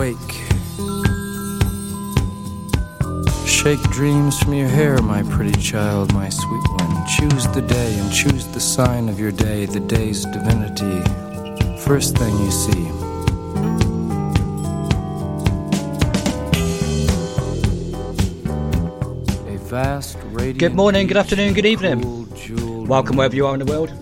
Awake. Shake dreams from your hair, my pretty child, my sweet one. Choose the day and choose the sign of your day, the day's divinity. First thing you see. A vast radiant Good morning, good afternoon, good evening. Welcome wherever you are in the world.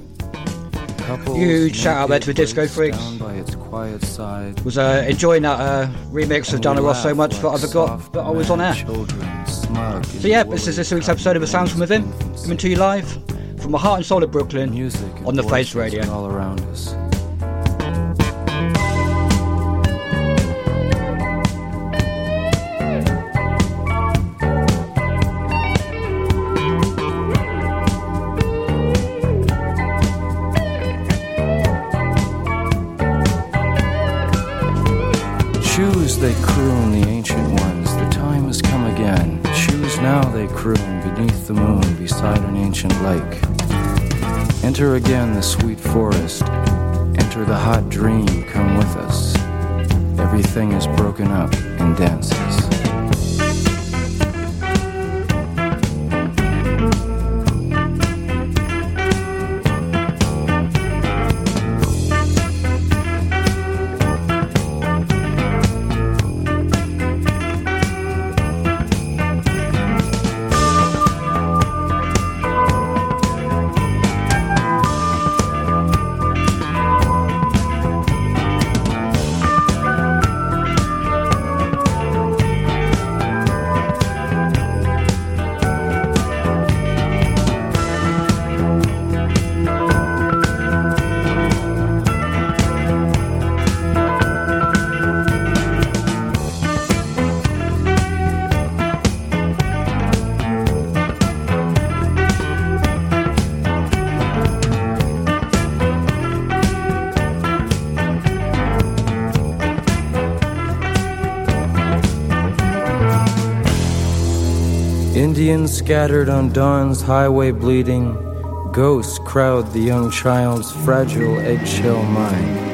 Huge shout out there to the Disco Freaks. Down by its quiet side. Was uh, enjoying that uh, remix of Donna Ross so much that I like forgot that I was on air. Children, So yeah, this is this week's episode of The Sounds from Within, coming to you live from the heart and soul of Brooklyn music on the Face Radio. all around us. The moon, beside an ancient lake. Enter again the sweet forest. Enter the hot dream, come with us. Everything is broken up and dances. Indians scattered on dawn's highway bleeding, ghosts crowd the young child's fragile eggshell mind.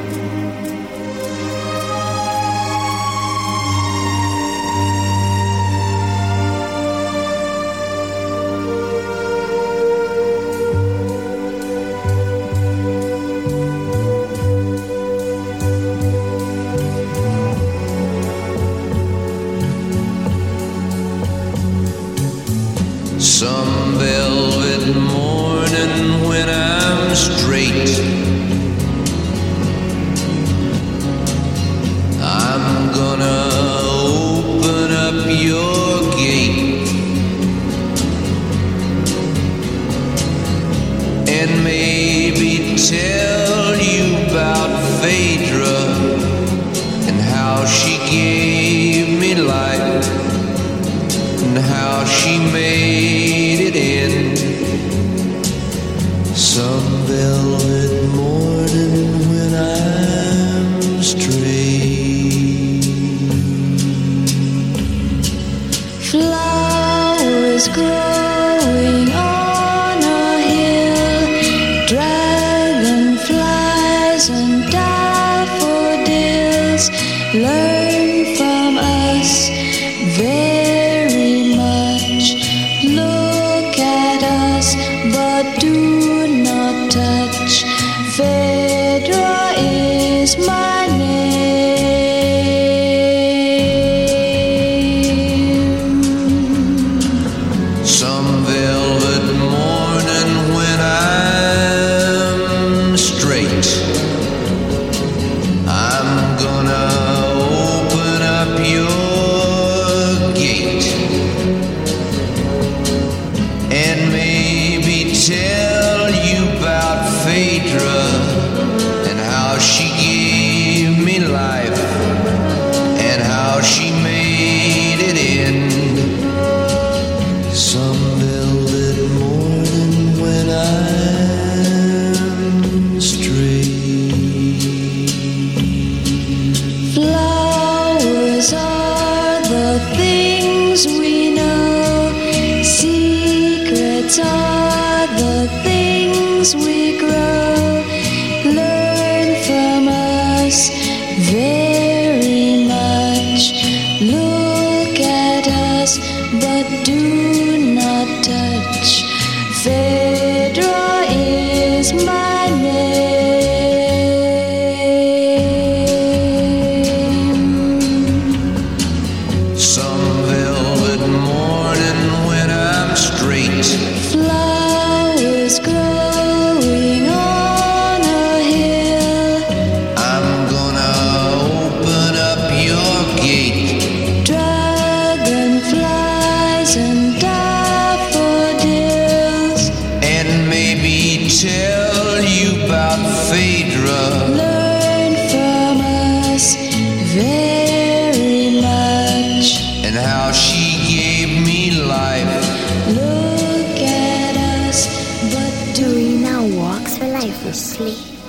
asleep.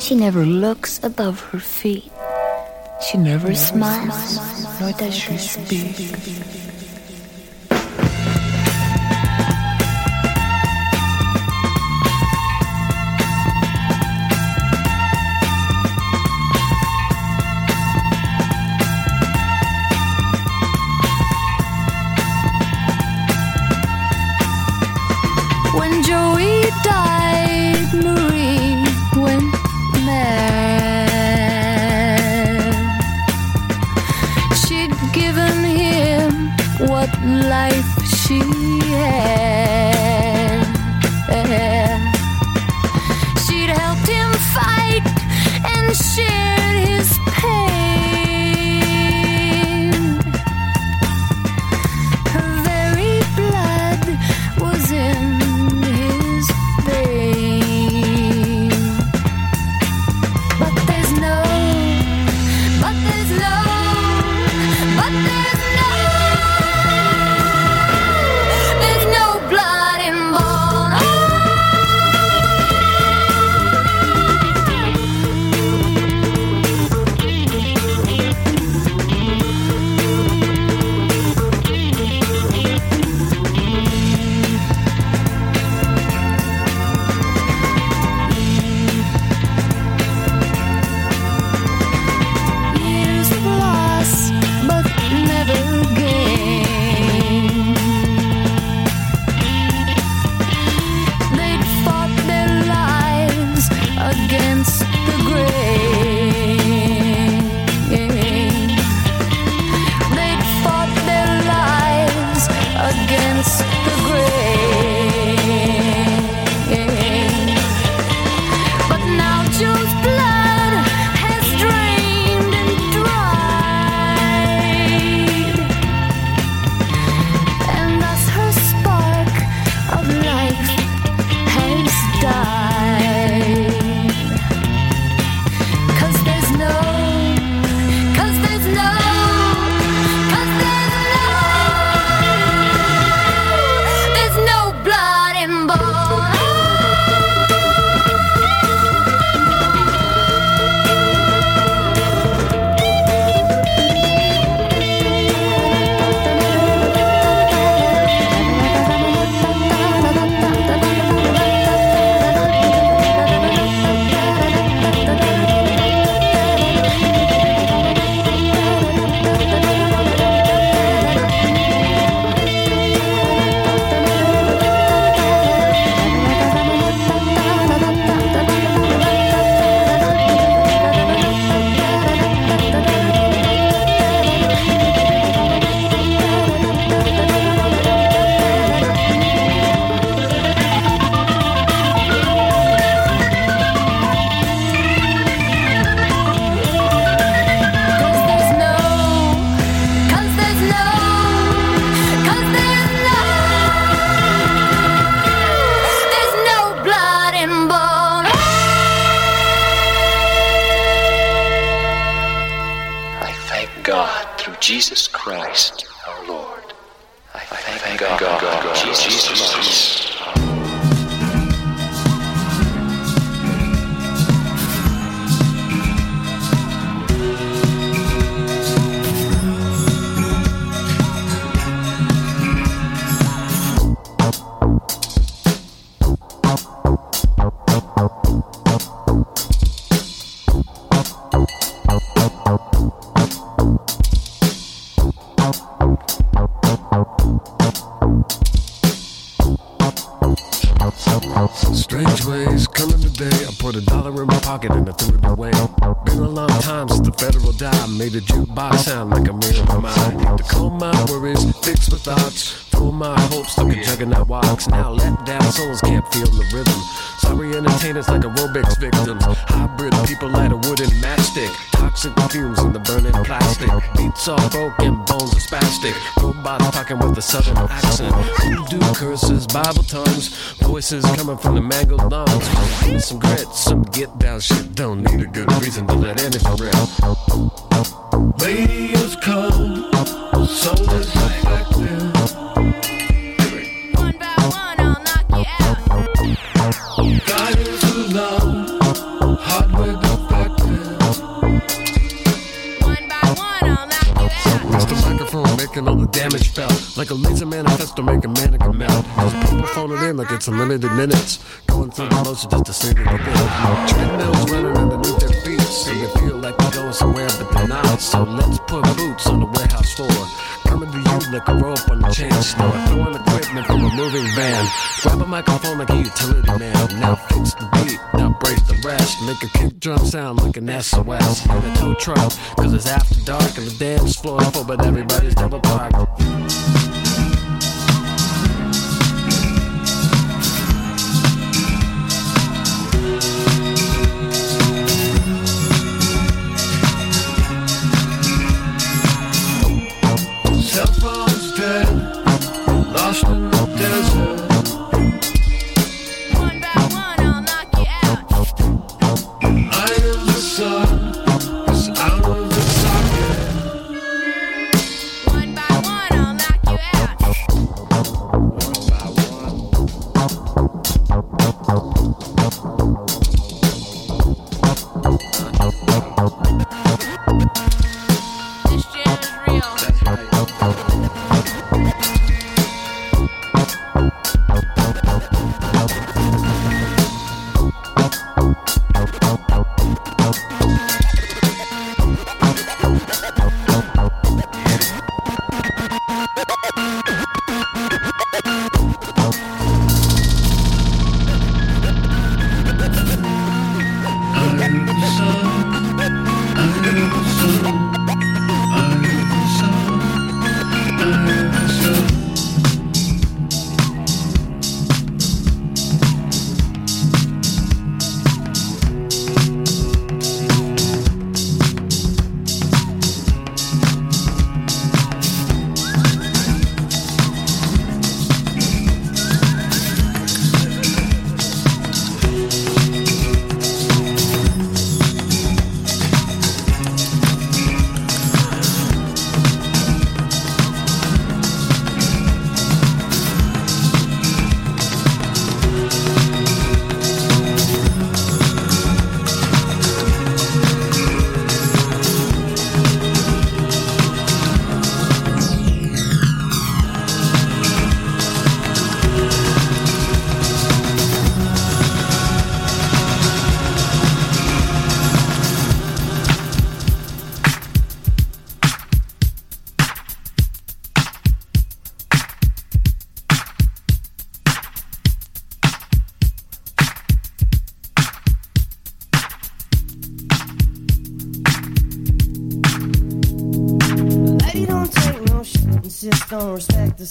She never looks above her feet. She never smiles, nor does she speak. life she had. With a southern accent. Voodoo curses, Bible tongues, voices coming from the mangled lungs. Some grit, some get down shit. Don't need a good reason to let anything rip. Radio's cold, so distracted. One by one, I'll knock you out. Guidance too low, hardware defective. One by one, I'll knock you out. It's the microphone making all the damage felt. Like a laser manifesto making mannequin melt. Cause people phoning in like it's unlimited minutes. Going through the motion just to see they feel. Treadmills running underneath their feet. So they feel like they're going somewhere, but they're not. So let's put boots on the warehouse floor. You like a rope on the chain store. Throwing equipment from a moving van. Grab a microphone like a utility man. Now fix the beat, now break the rest. Make a kick drum sound like an SOS. In a tow truck, cause it's after dark and the dance floor's full, but everybody's double parked. In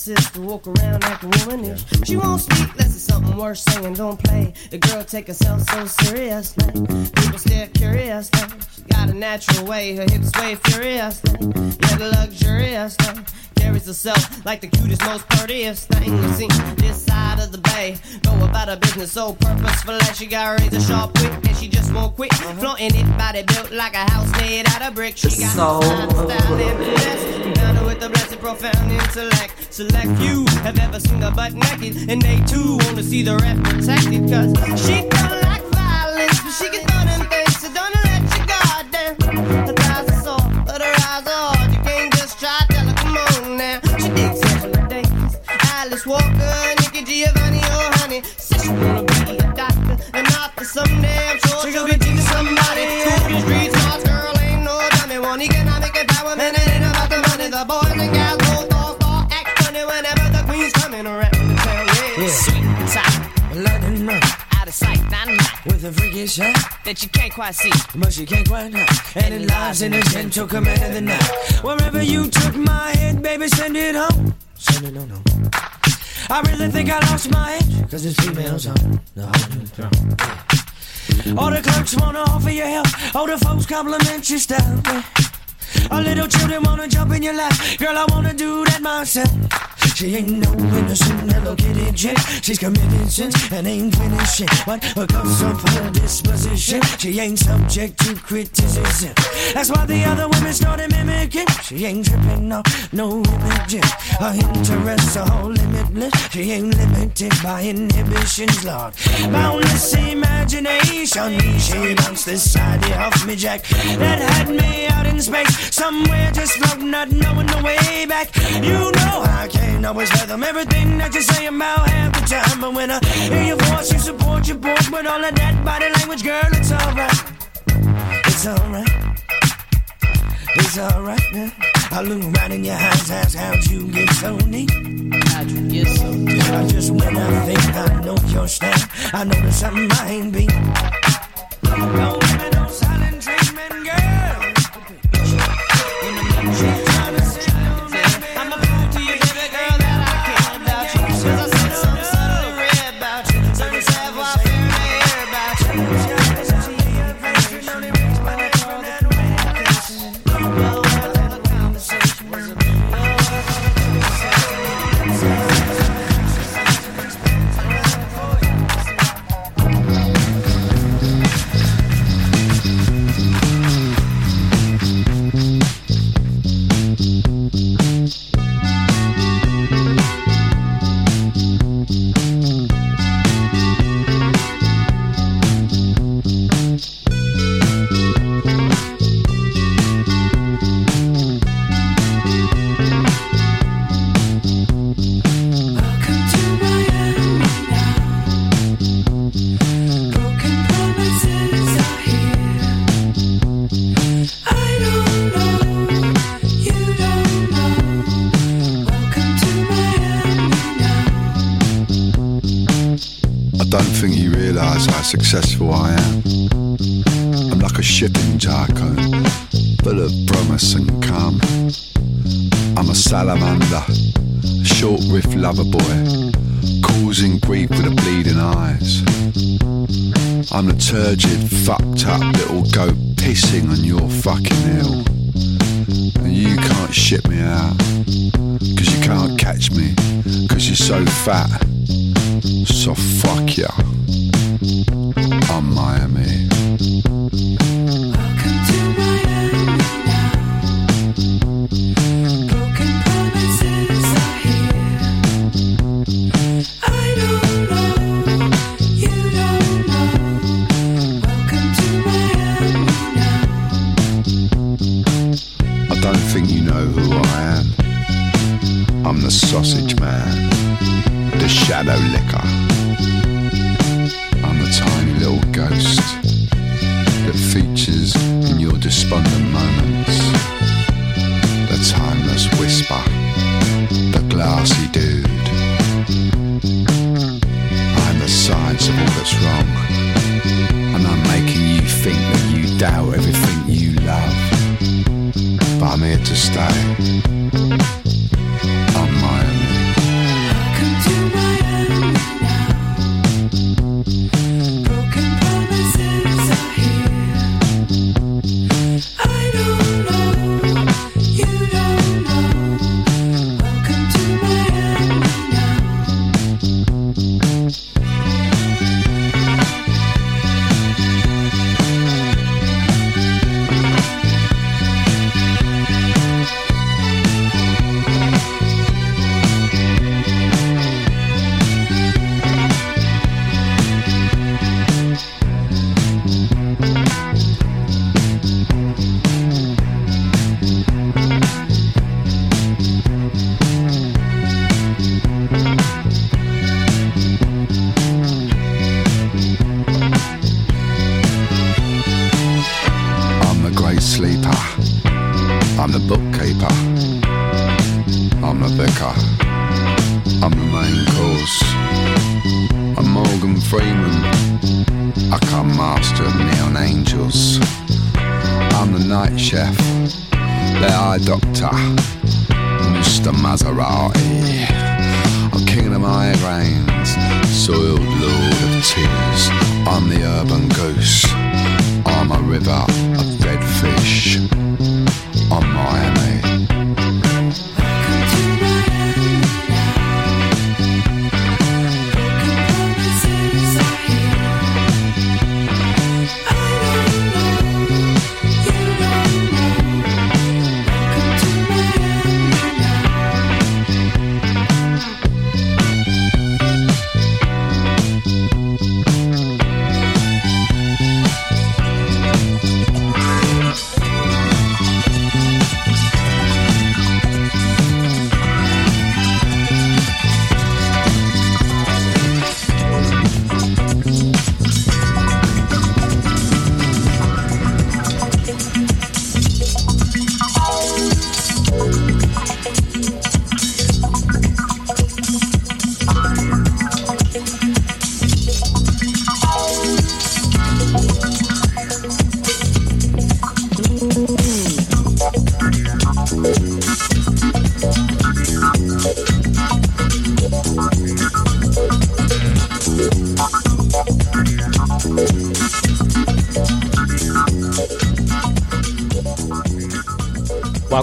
the sister, walk around like a womanish. She won't speak, unless it's something worth saying, don't play. The girl take herself so seriously. People stare curiously. She got a natural way, her hips sway furiously. Yeah, the luxuriously. Carries herself like the cutest, most prettiest thing you see this side of the bay. Go about her business so purposeful that she got razor sharp wit and she just won't quit. Uh-huh. Flaunting it, body built like a house made out of brick. She got So style, and finesse. Down with the blessed, profound intellect. Select few have ever seen her butt naked, and they too wanna see the ref protected. Cause she don't like violence, but she can throw them things, so don't let your guard down. Her thighs are soft, but her eyes are wanna be a and be teaching somebody. School the streets, smart girl ain't no dummy. One economic empowerment, it ain't about the money. The boys and gals both all star act funny whenever the queen's coming around the town. Yeah, sweet and tight, London night out of sight, not night. with a freaky shot, That you can't quite see. but she can't quite hide. And it lies in the gentle command of the night. Wherever you took my head, baby, send it home. Send it on home. I really think I lost my edge, cause it's females on the whole throne. All the clerks wanna offer you help, all the folks compliment your style. All little children wanna jump in your lap, girl, I wanna do that myself. She ain't no innocent Hello Kitty chick. She's committed sins and ain't finished shit. But because of her disposition, she ain't subject to criticism. That's why the other women started mimicking. She ain't tripping no, no imaging. Her interests are all limitless. She ain't limited by inhibitions, Lord. Boundless imagination. She bounced this side off me, Jack. That had me out in space. Somewhere just floating, not knowing the way back. You know I can't always them. everything that you say about half the time. But when I hear your voice, you support your board with all of that body language, girl. It's alright. It's alright. It's alright now. I look right in your eyes, ask how'd you get so neat? How'd you get so deep? I just when I think I know your style, I know there's something I ain't beat. Don't give me no silent treatment, girl. Realise how successful I am. I'm like a ship shipping tycoon, full of promise and calm. I'm a salamander, short riff lover boy, causing grief with the bleeding eyes. I'm the turgid, fucked up little goat pissing on your fucking hill. And you can't ship me out, cause you can't catch me, cause you're so fat. So fuck ya.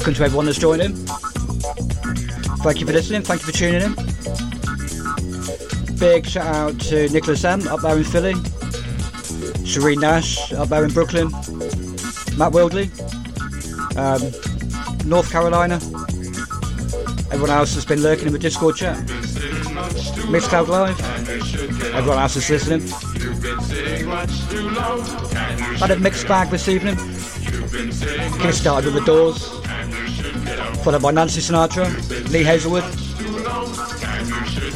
Welcome to everyone that's joined in. Thank you for listening. Thank you for tuning in. Big shout out to Nicholas M up there in Philly, Shereen Nash up there in Brooklyn, Matt Wildley, um, North Carolina, everyone else that's been lurking in the Discord chat, Mixcloud Live, everyone else that's listening. Had a mixed bag this evening. Get started with the Doors, followed by Nancy Sinatra, Lee Hazlewood,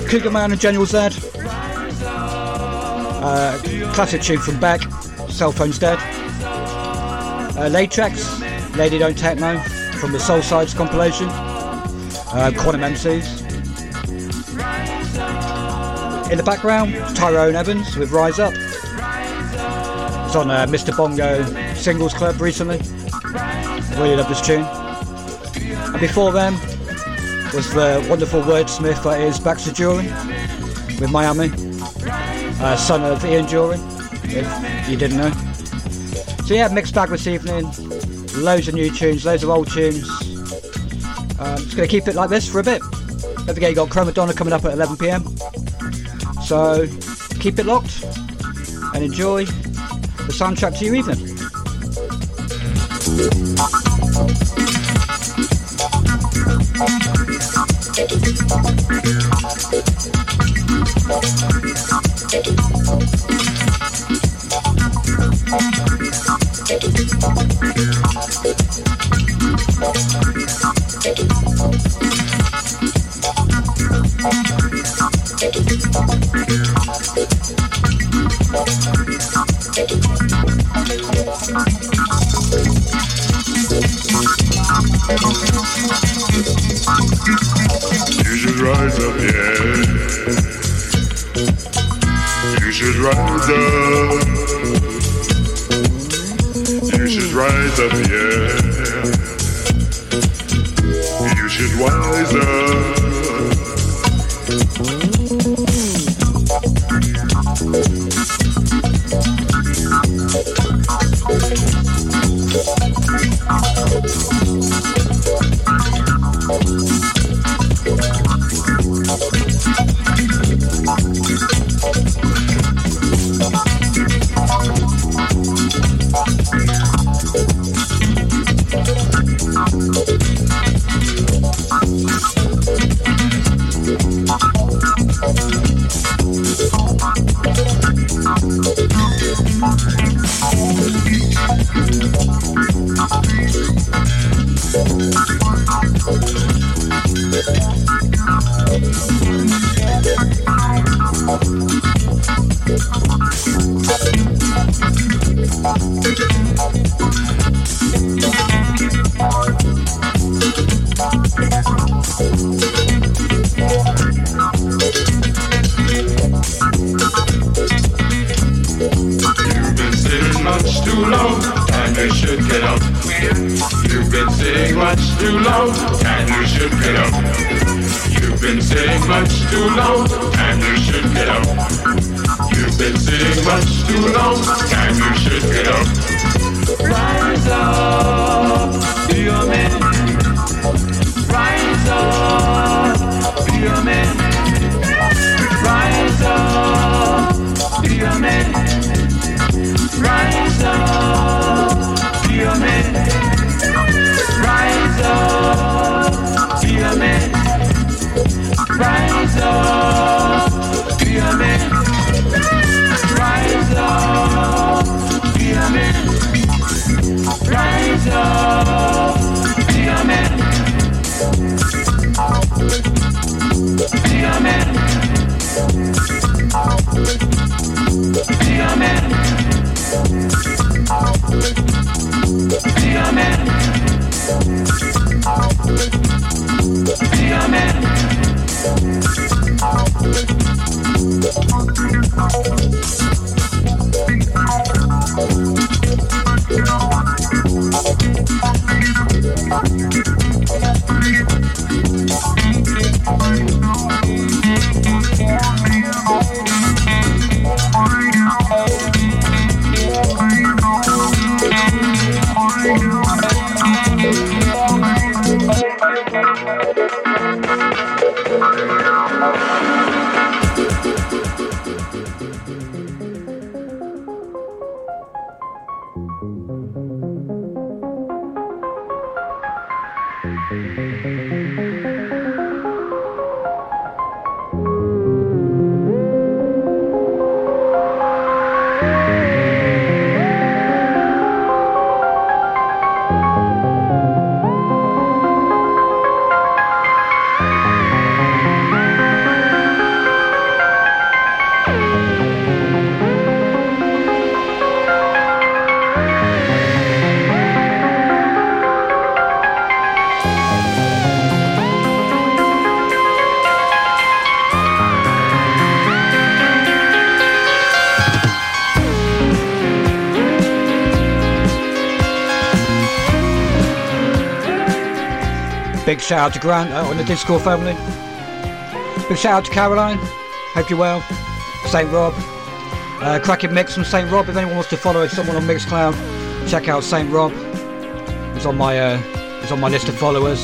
Cougar Man and General Zed, uh, classic tune from Beck, Cell Phone's Dead, uh, Latyrx, Lady Don't Tek No from the Soul Sides compilation, uh, Quannum MCs. In the background, Tyrone Evans with Rise Up. It's on uh, Mr. Bongo Singles Club recently. Really love this tune. And before them was the wonderful wordsmith that is Baxter Dury with Miami, uh, son of Ian Dury, if you didn't know. So yeah, mixed bag this evening. Loads of new tunes, loads of old tunes. Um, just going to keep it like this for a bit. Don't forget you got Chromadonna coming up at 11pm. So keep it locked and enjoy the soundtrack to your evening. You get up. You've been sitting much too long, and you should get up. You've been sitting much too long, and you should get up. Rise up, be a man. Rise up, be a man. Rise up, be a man. Rise up, be a man. Rise up, be a man. Rise up, be a man. Rise up, be a man. Rise up, be a man. Be a man. Be a man. Be a man. Be a man. Shout out to Grant out on the Discord family. Big shout out to Caroline. Hope you're well. St. Rob. Uh, cracking mix from St. Rob. If anyone wants to follow someone on Mixcloud, check out St. Rob. He's on my uh, he's on my list of followers.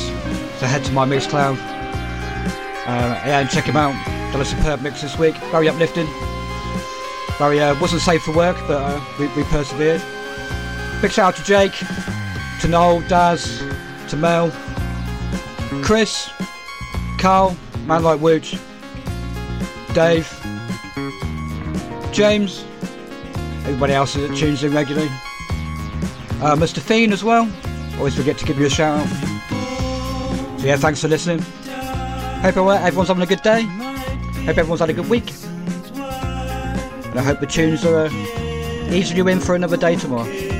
So head to my Mixcloud. Uh, yeah, and check him out. Done a superb mix this week. Very uplifting. Very uh, wasn't safe for work, but uh, we, we persevered. Big shout out to Jake, to Noel, Daz, to Mel, Chris, Carl, Man Like Wooch, Dave, James, everybody else that tunes in regularly. Uh, Mr. Fiend as well. Always forget to give you a shout out. So yeah, thanks for listening. Hope everyone's having a good day. Hope everyone's had a good week. And I hope the tunes are uh, easing you in for another day tomorrow.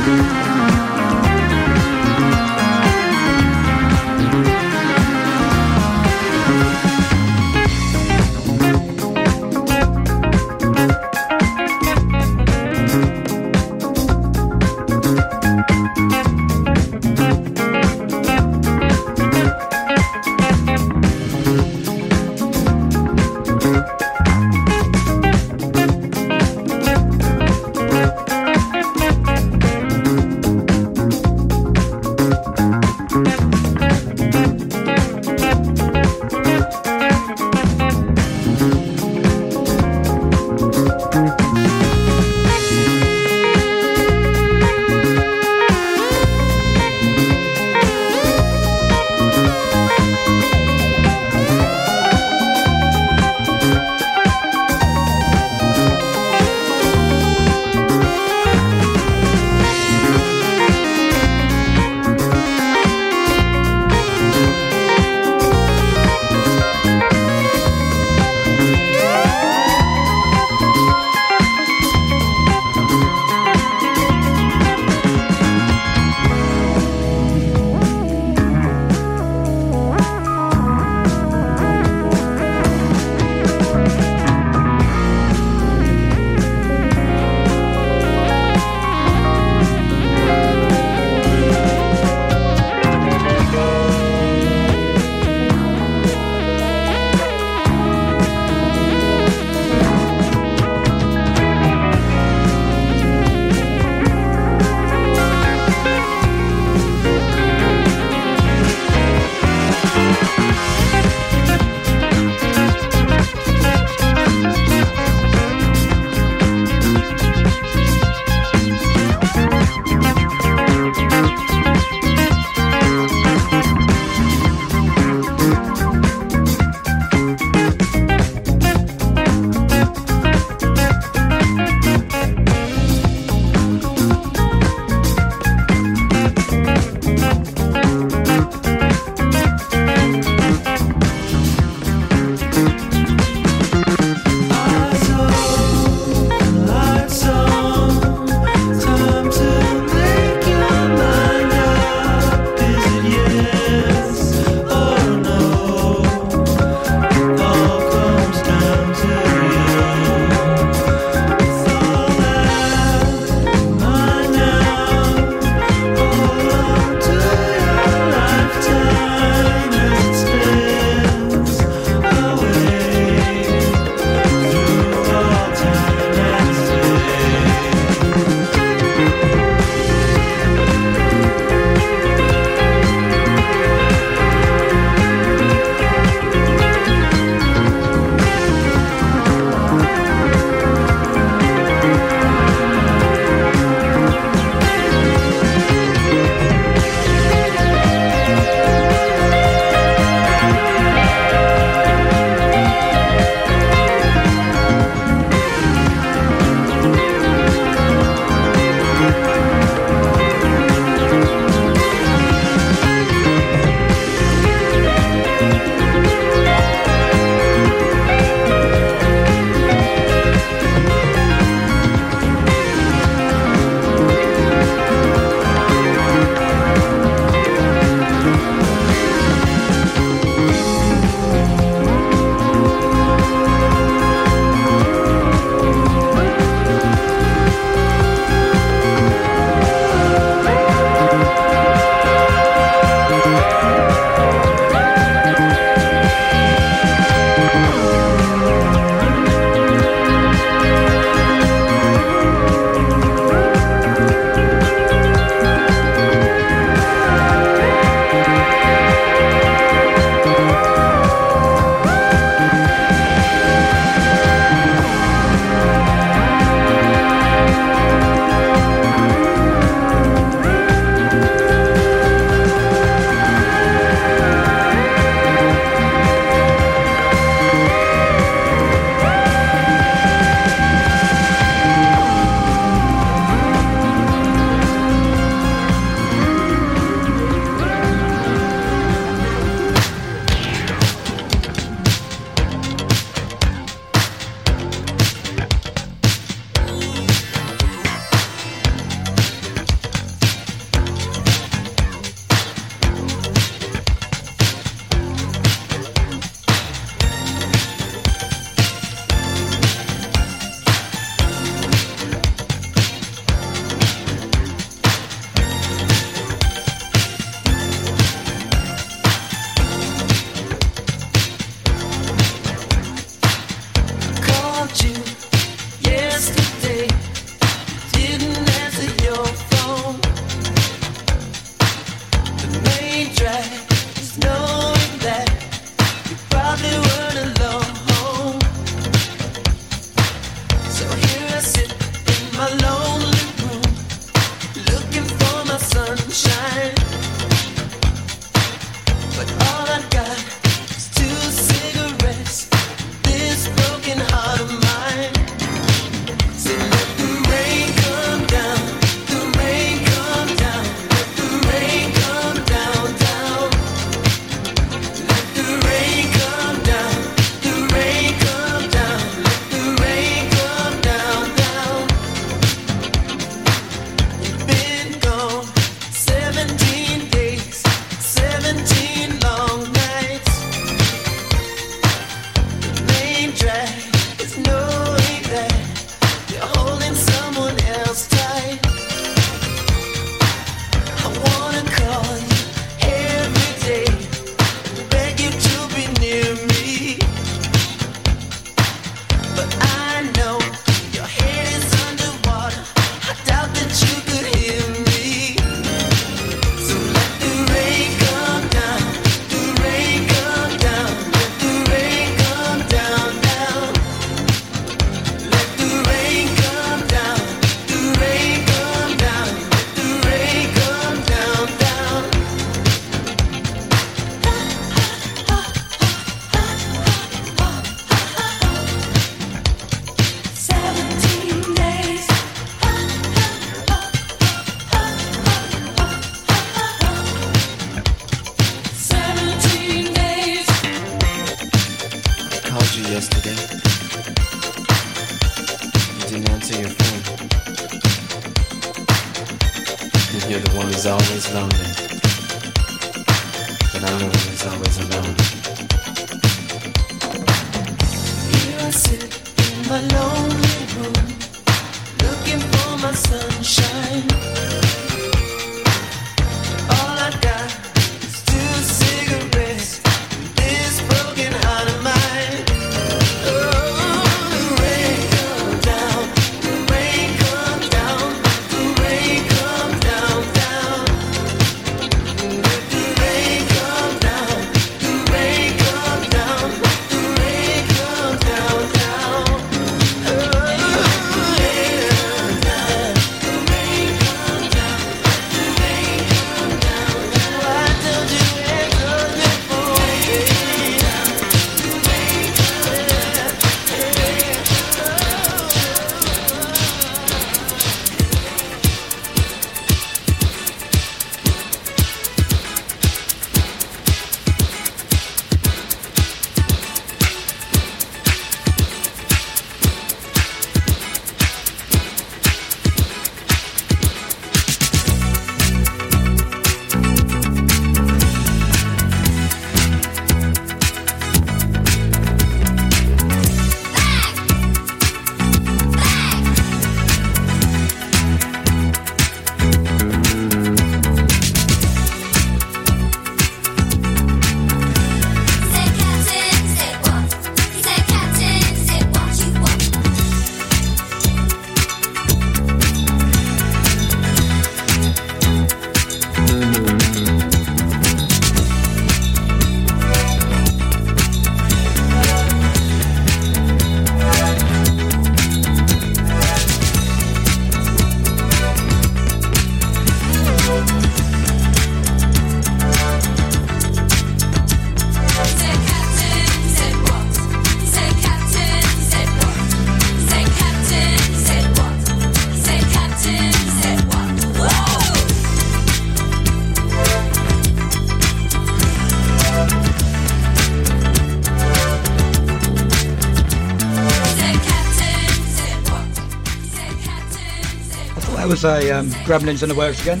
That was a um, Gremlins in the works again.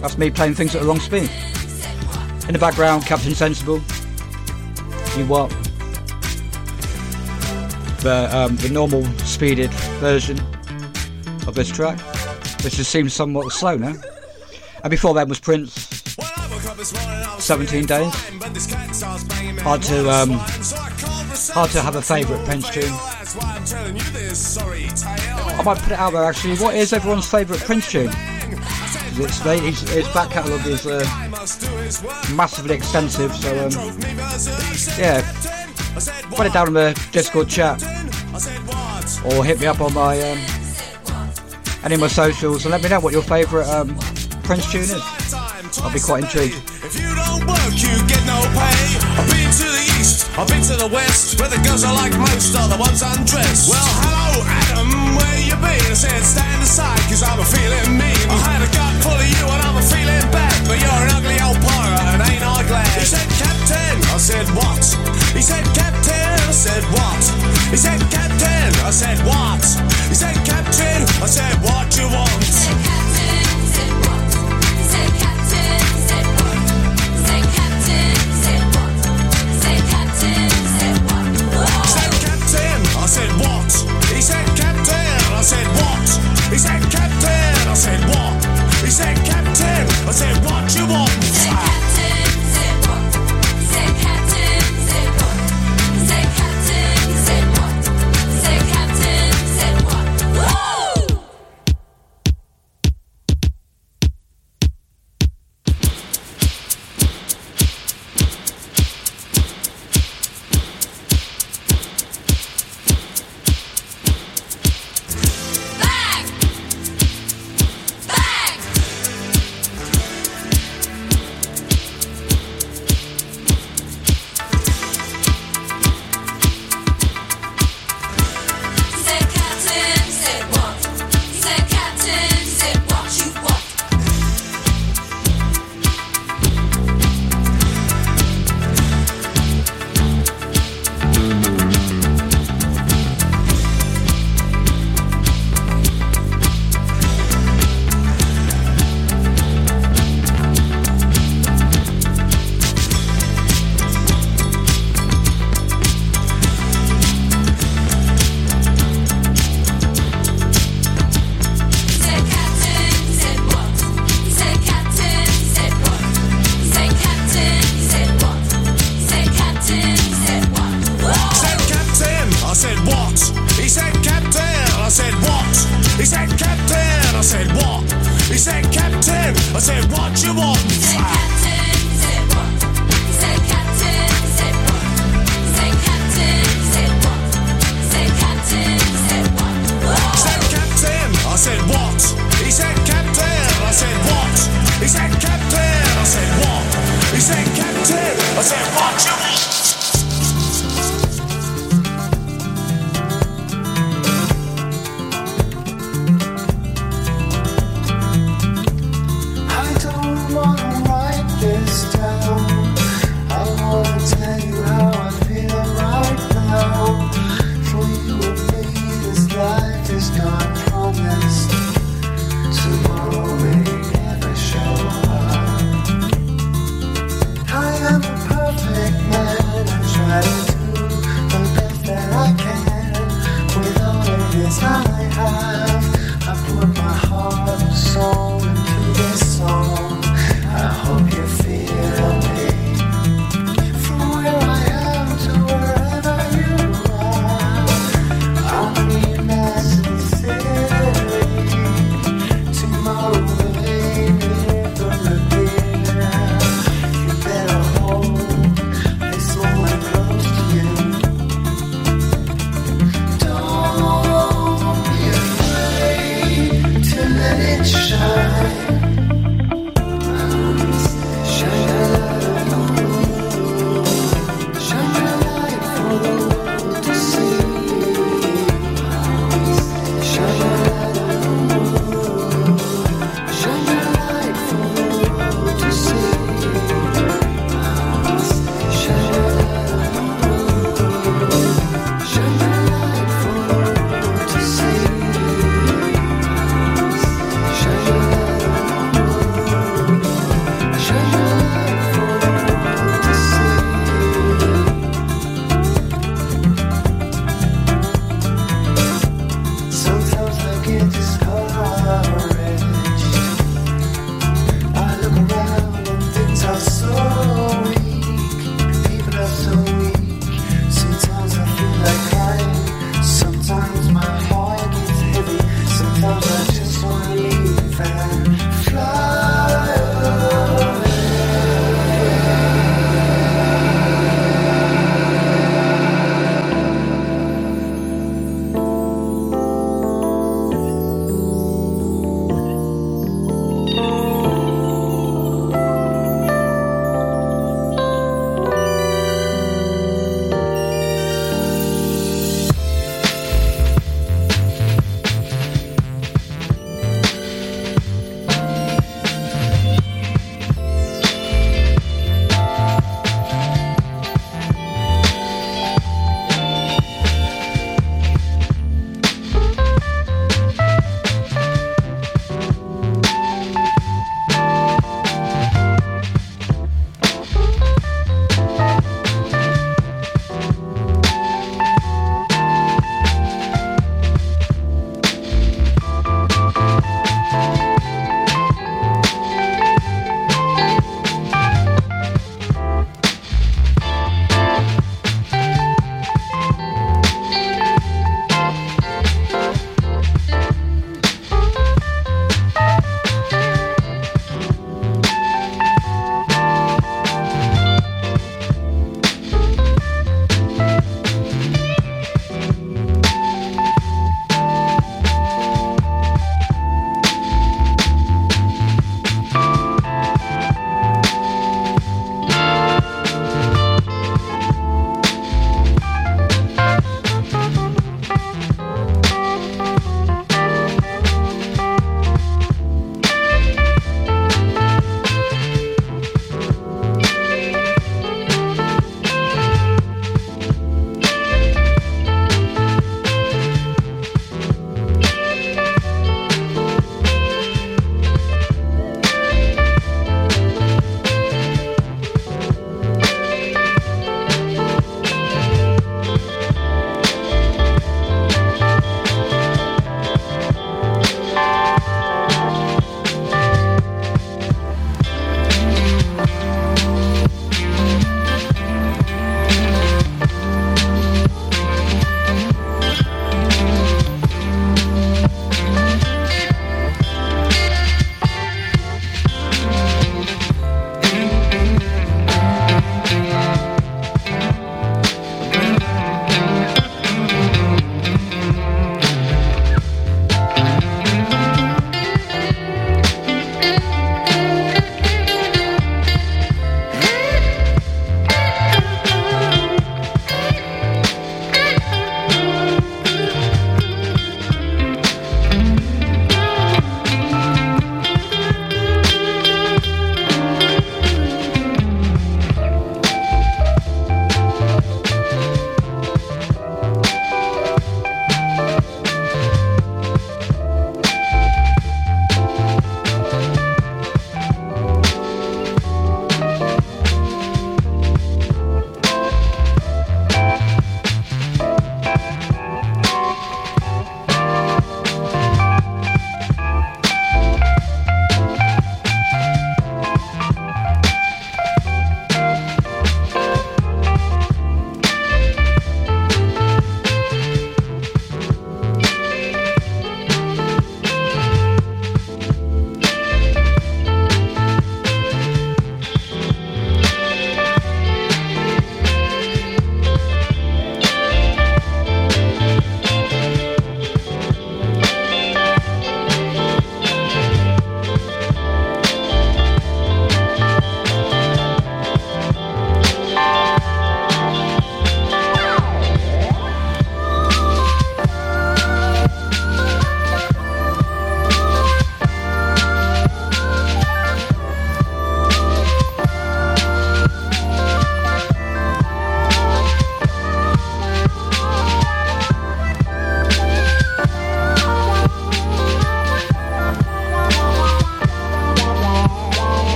That's me playing things at the wrong speed. In the background, Captain Sensible. You what? The um, the normal speeded version of this track, which just seems somewhat slow now. And before that was Prince. 17 days. Hard to um, hard to have a favourite Prince tune. I might put it out there actually. What is everyone's favourite Prince tune? His, his back catalogue is uh, massively extensive, so um, yeah. Put it down in the Discord chat or hit me up on my um, any of my socials and let me know what your favourite um, Prince tune is. I'll be quite intrigued. I've been to the west, where the girls are like most are the ones undressed. Well, hello, Adam, where you been? I said, stand aside, cause I'm a feeling mean. I had a gut full of you and I'm a feeling bad, but you're an ugly old pirate and ain't I glad? He said, Captain, I said, what? He said, Captain, I said, what? He said, Captain, I said, what? He said, Captain, I said, what you want? I said, what? He said, Captain. I said, what? He said, Captain. I said, what? He said, Captain. I said, what you want?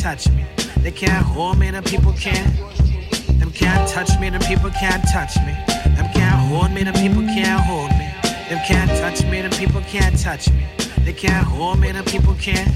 Touch me. They can't hold me, them people can't. Them can't touch me, them people can't touch me. Them can't hold me, them people can't hold me. Them can't touch me, them people can't touch me. They can't hold me, them people can't.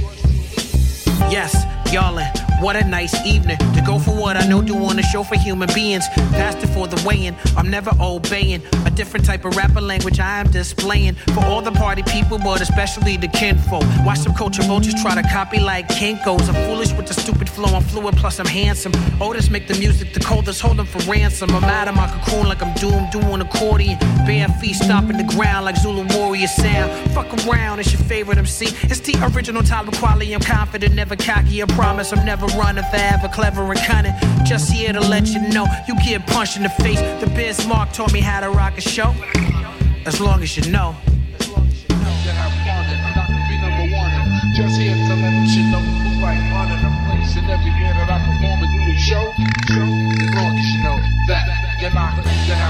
Yes, y'allin', what a nice evening to go for what I know doing a show for human beings. Past it for the weighing, I'm never obeying different type of rapper language I am displaying for all the party people, but especially the kinfolk. Watch some culture vultures try to copy like Kinkos. I'm foolish with the stupid flow, I'm fluid, plus I'm handsome. Otis make the music the coldest, hold them for ransom. I'm out of my cocoon like I'm doomed, doing accordion. Bare feet stomping the ground like Zulu warrior sound. Fuck around, it's your favorite MC. It's the original Tyler Quality. I'm confident, never cocky. I promise I'm never running forever, clever and cunning. Just here to let you know, you get punched in the face. The Bismarck taught me how to rock a show. As long as you know. As long as you know to have fun and I got to be number one. Just here to let you know who's like running the place and every year that I perform and do the show. So, as long as you know that you're not to have fun and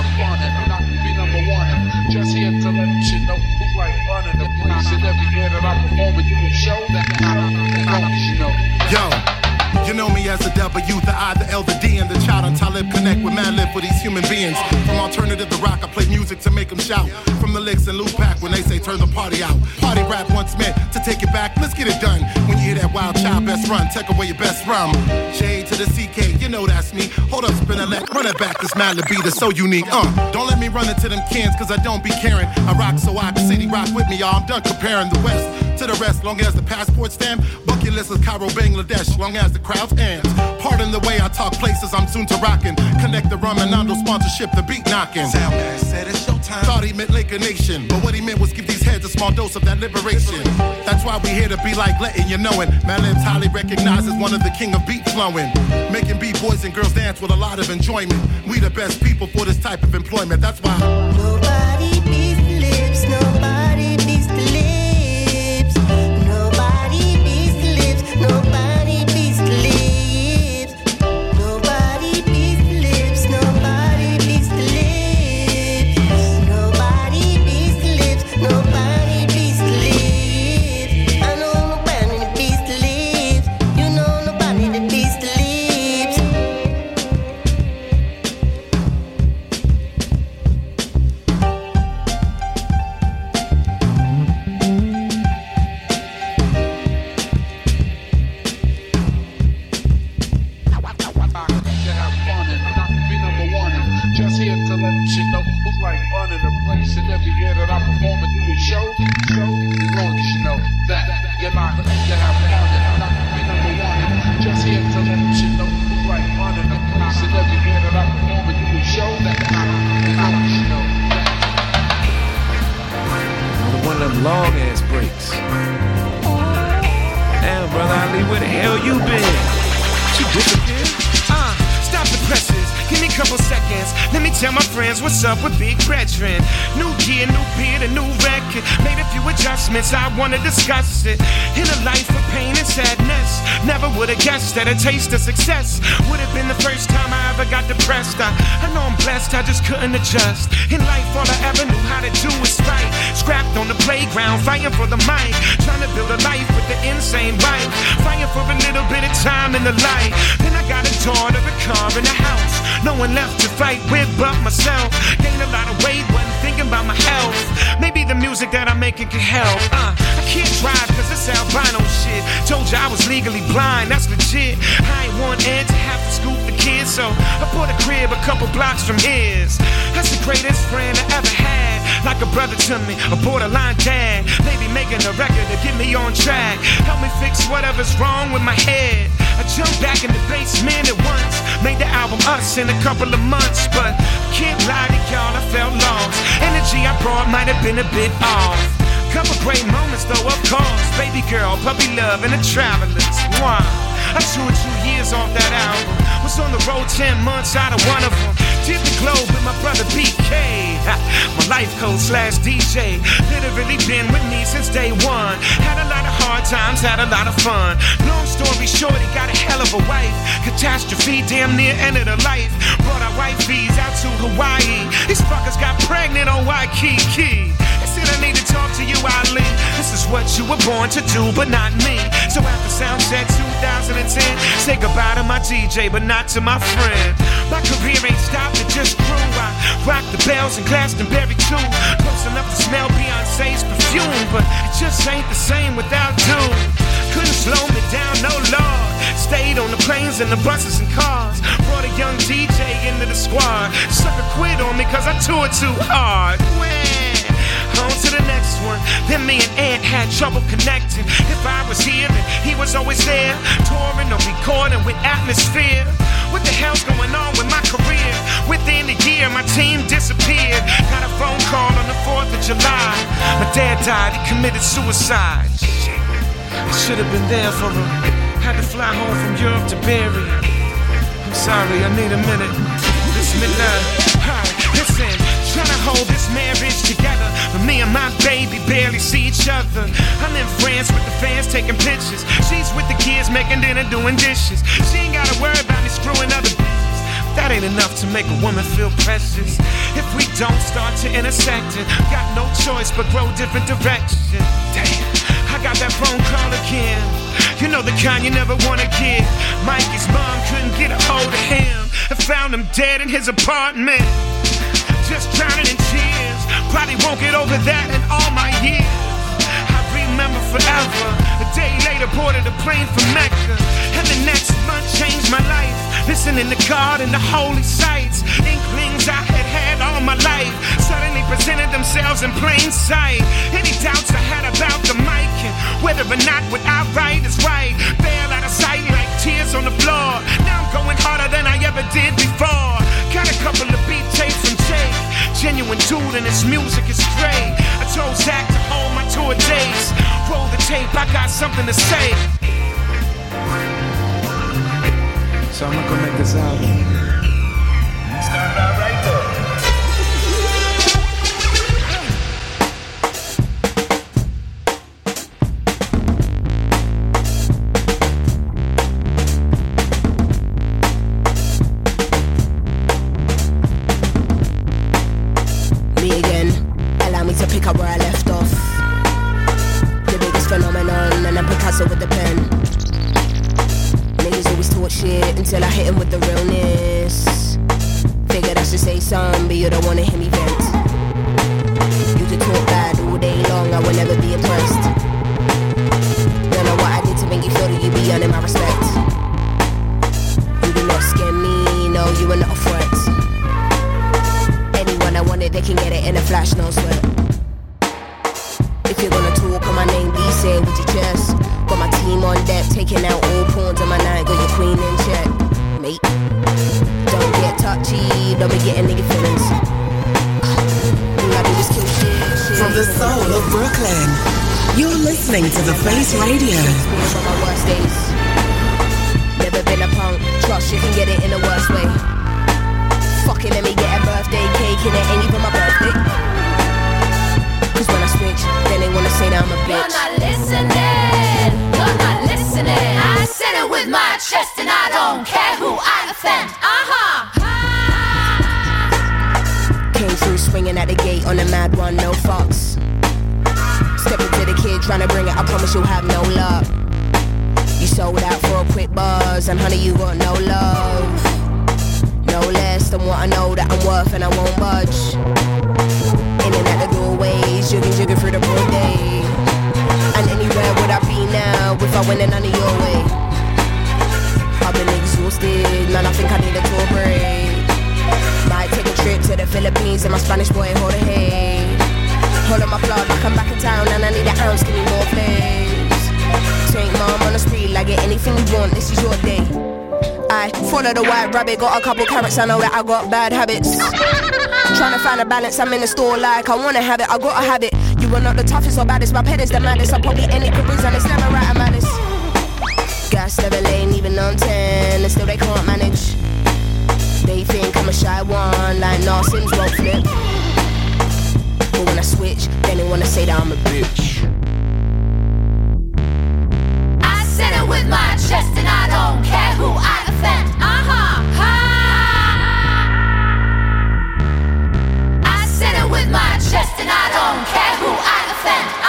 the W, the I, the L, the D, and the child on Talib Connect with man live for these human beings. From alternative to rock, I play music to make them shout. From the licks and loop pack when they say turn the party out. Party rap once meant to take it back, let's get it done. When you hear that wild child best run, take away your best rum. J to the CK, you know that's me. Hold up, spin a leg, run it back, this man beat is so unique. Uh, don't let me run into them cans, cause I don't be caring. I rock so I can city rock with me, y'all. I'm done comparing the West to the rest, long as the passport stamp. Bucket list is Cairo, Bangladesh, long as the crowd's amped. Pardon the way I talk places, I'm soon to rockin'. Connect the rum and Nando sponsorship, the beat knockin'. Soundman said it's showtime. Thought he meant Laker Nation, but what he meant was give these heads a small dose of that liberation. That's why we here to be like letting you know it. Man lives highly recognized as one of the king of beat flowing. Making beat boys and girls dance with a lot of enjoyment. We the best people for this type of employment. That's why. The guessed a taste of success would have been the first time I ever got depressed. I, I know I'm blessed, I just couldn't adjust. In life, all I ever knew how to do was fight. Scrapped on the playground, fighting for the mic. Trying to build a life with the insane wife. Fighting for a little bit of time in the light. Then I got a daughter, a car, and a house. No one left to fight with but myself. Gained a lot of weight, wasn't thinking about my health. Maybe the music that I'm making can help. Uh, can't drive cause it's albino shit. Told you I was legally blind, that's legit. I ain't want Ed to have to scoop the kids, so I bought a crib a couple blocks from his. That's the greatest friend I ever had. Like a brother to me, a borderline dad. Maybe making a record to get me on track. Help me fix whatever's wrong with my head. I jumped back in the basement at once. Made the album Us in a couple of months. But I can't lie to y'all, I felt lost. Energy I brought might have been a bit off. Couple great moments though, of course. Baby girl, puppy love, and the travelers. Wow. I toured two years off that album. Was on the road 10 months out of one of them. Did the globe with my brother BK. My life coach slash DJ. Literally been with me since day one. Had a lot of hard times, had a lot of fun. Long story short, he got a hell of a wife. Catastrophe, damn near ended her life. Brought our wife bees out to Hawaii. These fuckers got pregnant on Waikiki. I need to talk to you, Ali. This is what you were born to do, but not me. So after Soundset 2010, say goodbye to my DJ, but not to my friend. My career ain't stopped, it just grew. I rock the bells and Glastonbury too. Close enough to smell Beyonce's perfume, but it just ain't the same without Dude. Couldn't slow me down, no lord. Stayed on the planes and the buses and cars. Brought a young DJ into the squad. Sucker quit on me cause I toured too hard. Wah. To the next one. Then me and Ant had trouble connecting. If I was here, then he was always there. Touring or recording with atmosphere. What the hell's going on with my career? Within a year, my team disappeared. Got a phone call on the 4th of July. My dad died, he committed suicide. I should have been there for him. Had to fly home from Europe to bury him. I'm sorry, I need a minute. Bismillah. Hi, listen, trying to hold this marriage together. But me and my baby barely see each other. I'm in France with the fans taking pictures. She's with the kids making dinner, doing dishes. She ain't gotta worry about me screwing other bitches. That ain't enough to make a woman feel precious. If we don't start to intersect, it, got no choice but grow different directions. Damn, I got that phone call again. You know the kind you never wanna get. Mikey's mom couldn't get a hold of him and found him dead in his apartment. Just drowning in tears. Probably won't get over that in all my years. I remember forever. A day later, boarded a plane for Mecca. And the next month changed my life. Listening to God and the holy sights. Inklings I had had all my life suddenly presented themselves in plain sight. Any doubts I had about the mic and whether or not what I write is right. Fell out of sight like tears on the floor. Now I'm going harder than I ever did before. Got a couple of beat tapes from Jake. Genuine dude and his music is straight. I told Zach to hold my tour dates. Roll the tape, I got something to say. So I'm gonna go make this album. Started out right though. Won't budge. In and out the doorways, jigging, jigging through the broad day. And anywhere would I be now if I went in of your way? I've been exhausted, man, I think I need a tour break. Might take a trip to the Philippines and my Spanish boy hold a hey. Hold on my like I come back in town and I need an ounce, give me more flames. Take mom on the street, like get anything you want, this is your day. I follow the white rabbit, got a couple carrots, I know that I got bad habits. Trying to find a balance, I'm in the store like I wanna have it, I gotta have it. You are not the toughest or baddest, my pet is the maddest. I probably any careers and it's never right, I'm honest. Gas level ain't even on 10, and still they can't manage. They think I'm a shy one, like nah, Simz won't flip. But when I switch, then they wanna say that I'm a bitch. I said it with my chest, and I don't care who I offend. Uh huh. with my chest, and I don't care who I offend.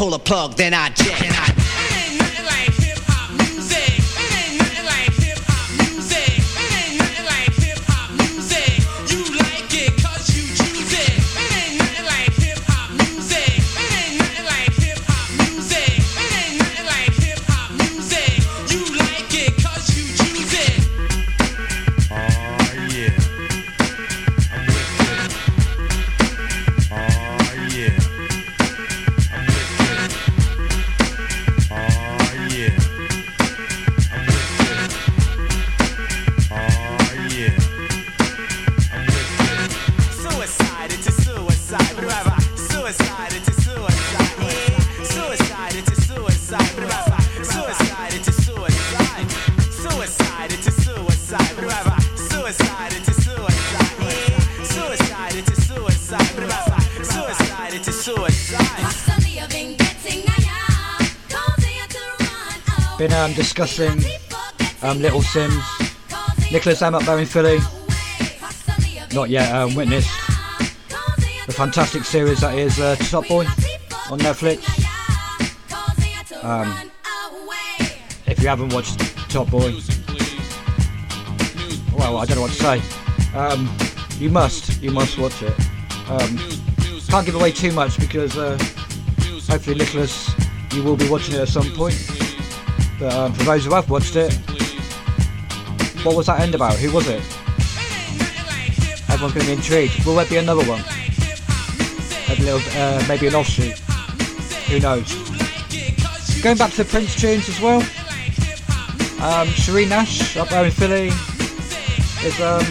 Pull a plug, then I discussing um, Little Simz, Nicholas M up there in Philly. Not yet um, witnessed the fantastic series that is uh, Top Boy on Netflix. Um, if you haven't watched Top Boy, well, I don't know what to say. Um, you must, you must watch it. Um, can't give away too much because uh, hopefully Nicholas, you will be watching it at some point. But um, for those who have watched it, what was that end about? Who was it? Everyone's going to be intrigued. Will there be another one? A little, uh, maybe an offshoot. Who knows? Going back to the Prince tunes as well. Um, Nash up there in Philly is um,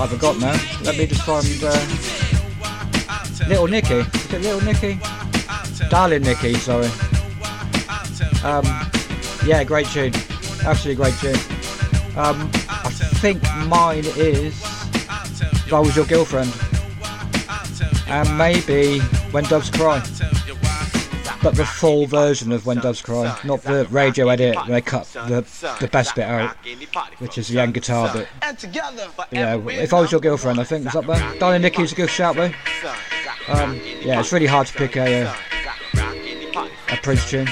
I forgot now. Let me just find uh, Little Nicky. Is it Little Nicky? Darling Nikki, sorry. Um, yeah, great tune. Absolutely great tune. Um, I think mine is If I Was Your Girlfriend. And maybe When Doves Cry. But the full version of When Doves Cry, not the radio edit where they cut the, the best bit out, which is the young guitar bit. But yeah, If I Was Your Girlfriend, I think, is up there. Darling Nikki's a good shout though. Um, yeah, it's really hard to pick a, uh, a Prince tune.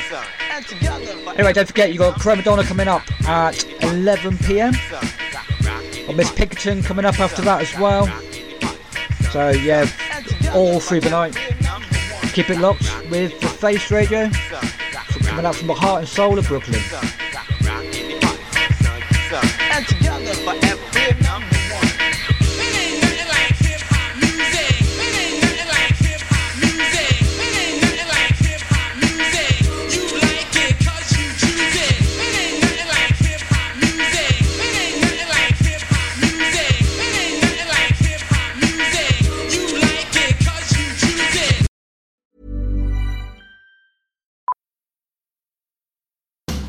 Anyway, don't forget you've got Chromadonna coming up at 11 pm. Got Miss Pinkerton coming up after that as well. So yeah, all through the night. Keep it locked with the Face Radio coming out from the heart and soul of Brooklyn.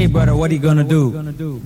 Hey, brother, what are you gonna do?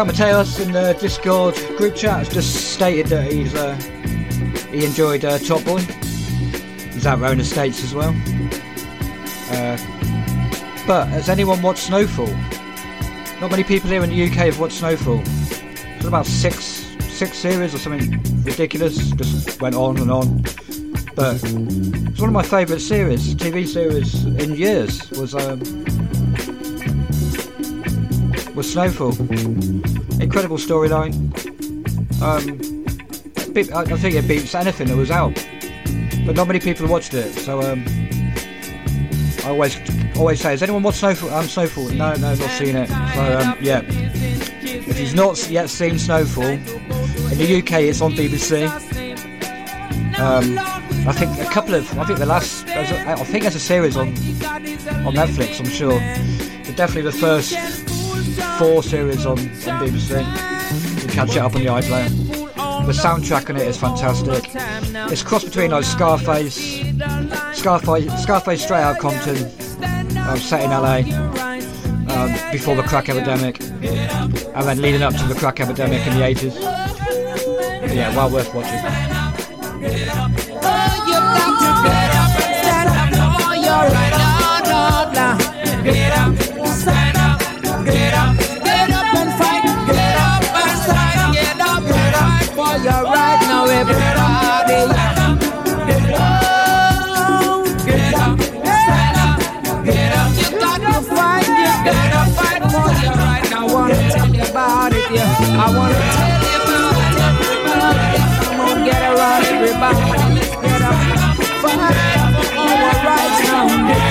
So Grant Mateos in the Discord group chat has just stated that he's uh, he enjoyed uh, Top Boy. He's at Rona States as well. Uh, but has anyone watched Snowfall? Not many people here in the UK have watched Snowfall. It's about six six series or something ridiculous. Just went on and on. But it's one of my favourite series, TV series in years. Was um, was Snowfall. Incredible storyline. Um, I think it beats anything that was out, but not many people watched it. So um, I always always say, has anyone watched Snowfall? Um, Snowfall? No, no, not seen it. So um, yeah, if you've not yet seen Snowfall, in the UK it's on BBC. Um, I think a couple of, I think the last, I think there's a series on on Netflix. I'm sure, but definitely the first four series on, on BBC. You can catch it up on the iPlayer. The soundtrack on it is fantastic. It's cross between like Scarface, Scarface, Scarface straight out Compton, um, set in LA um, before the crack epidemic, and then leading up to the crack epidemic in the 80s. But yeah, well worth watching. I wanna tell you about everybody. Come on, get around, everybody. Get up, fight for our rights now.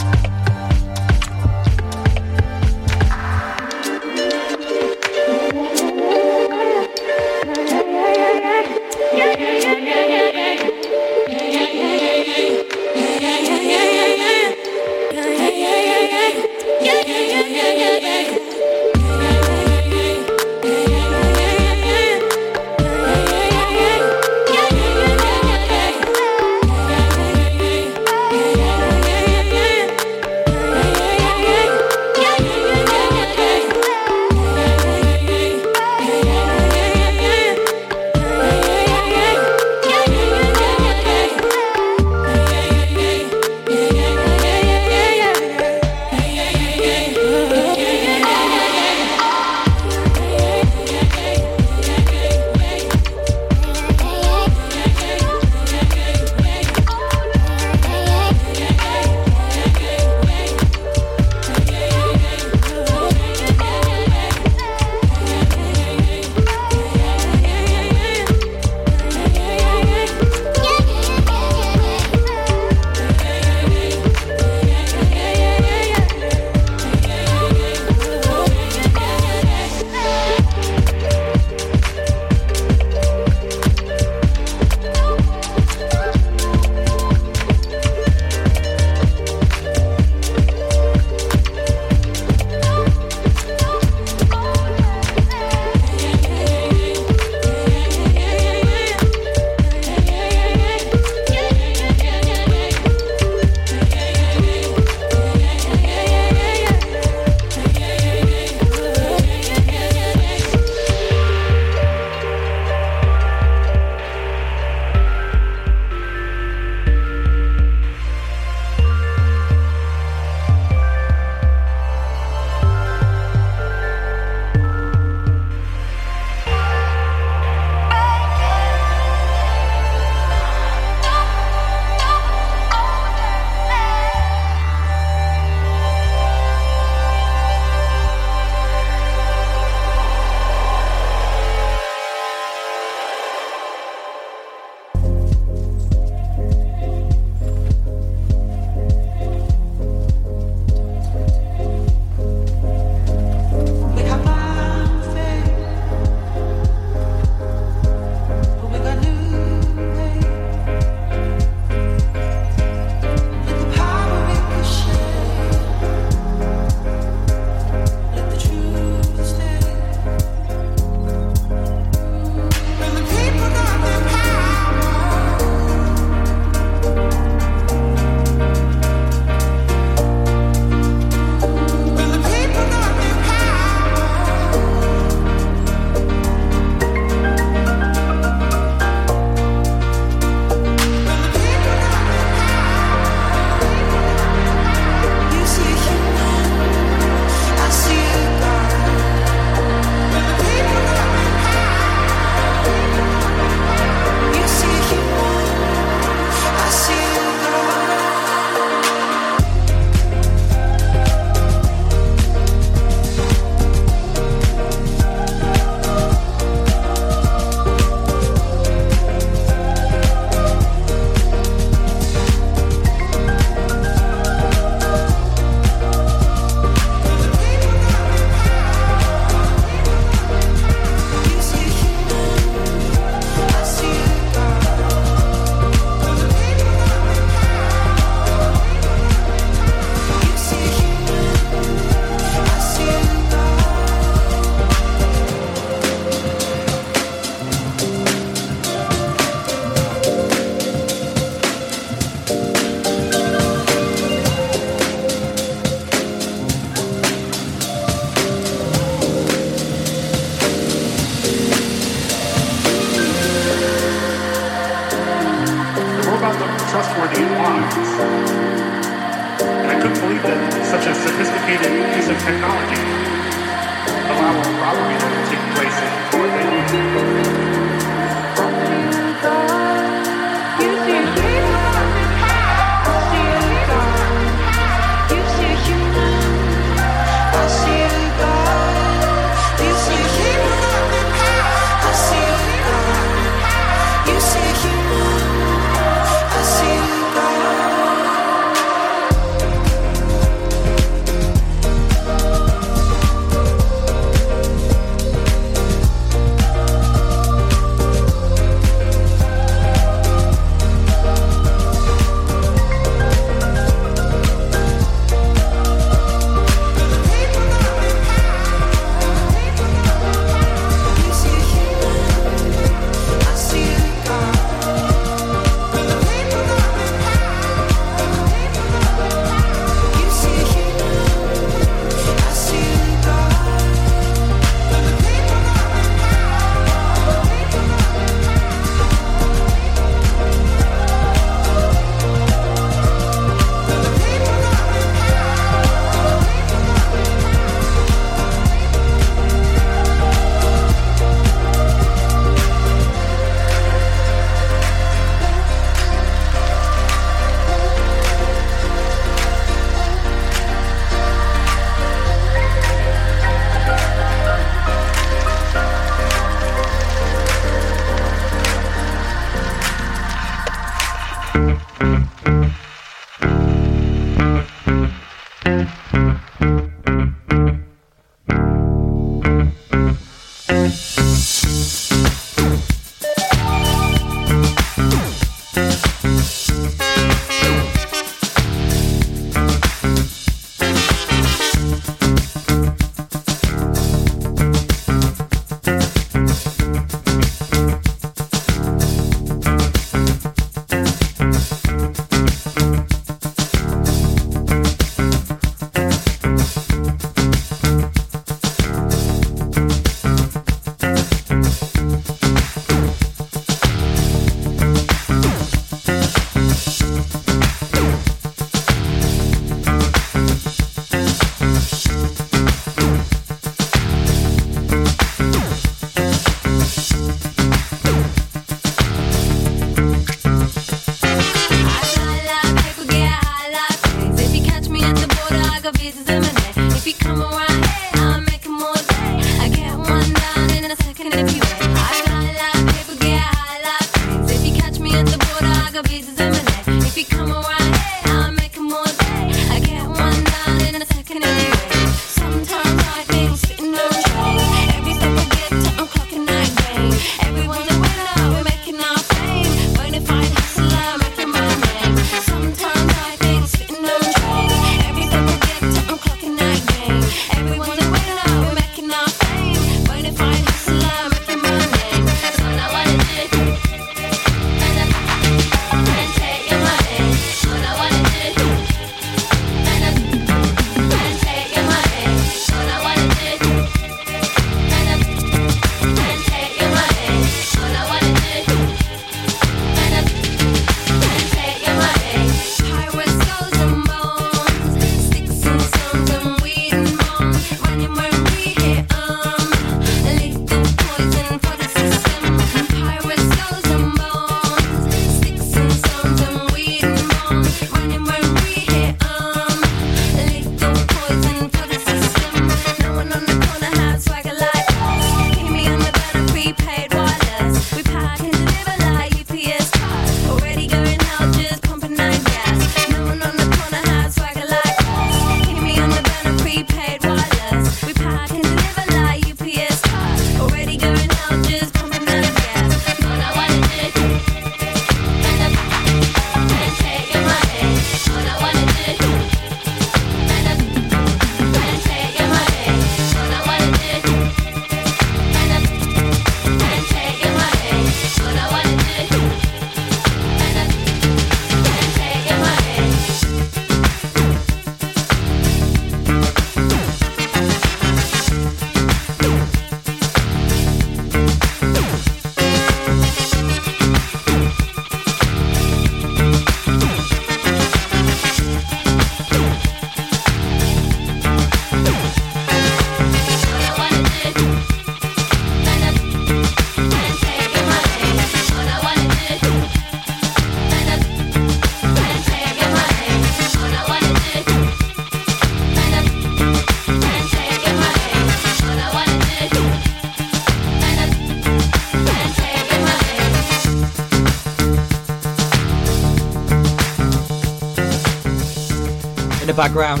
The background,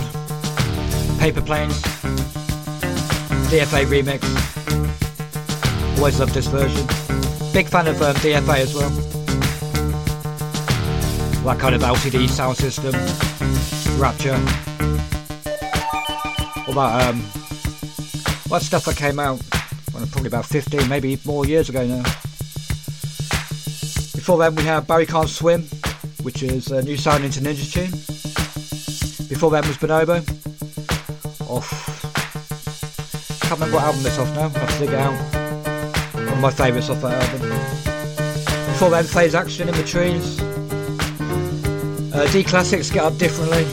Paper Planes, DFA remix. Always loved this version. Big fan of um, DFA as well. That kind of LCD Soundsystem, Rapture. All that um, what stuff that came out well, probably about 15, maybe more years ago now. Before then, we had Barry Can't Swim, which is a new sound into Ninja Tune. Before that was Bonobo. Off. Can't remember what album it's off now. I have to dig it out. One of my favourites off that album. Before then, Faze Action in the Trees. Uh, D Classics Get Up Differently.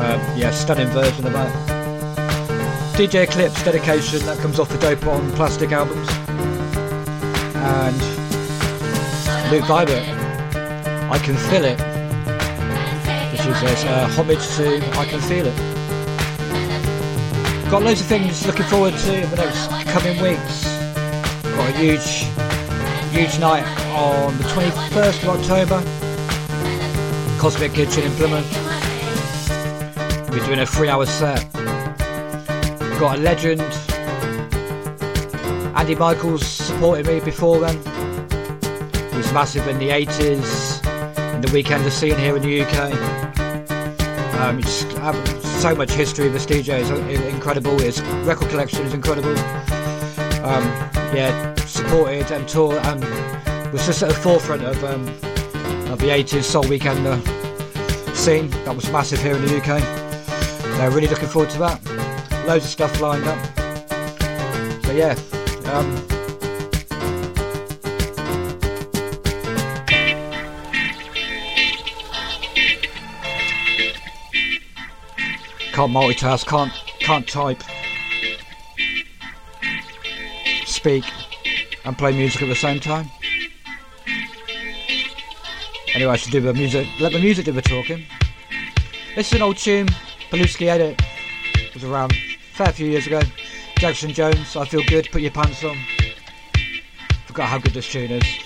Um, yeah, stunning version of that. DJ Eclipse dedication that comes off the Dope on Plastic albums. And Luke Vibert, I Can Feel It, which is a uh, homage to I Can Feel It. Got loads of things looking forward to in the next coming weeks. Got a huge, huge night on the 21st of October. Cosmic Kitchen in Plymouth. We're doing a three hour set. Got a legend. Andy Michaels supported me before then. He was massive in the 80s, in the weekender scene here in the UK. Um, have so much history this DJ, is incredible. His record collection is incredible. Um, yeah, supported and toured and was just at the forefront of, um, of the 80s soul weekender scene. That was massive here in the UK. So really looking forward to that. Loads of stuff lined up. So yeah, um, can't multitask, can't can't type, speak, and play music at the same time. Anyway, I should do the music. Let the music do the talking. This is an old tune. Paluski edit it was around a fair few years ago. Jackson Jones, I feel good. Put your pants on. Forgot how good this tune is.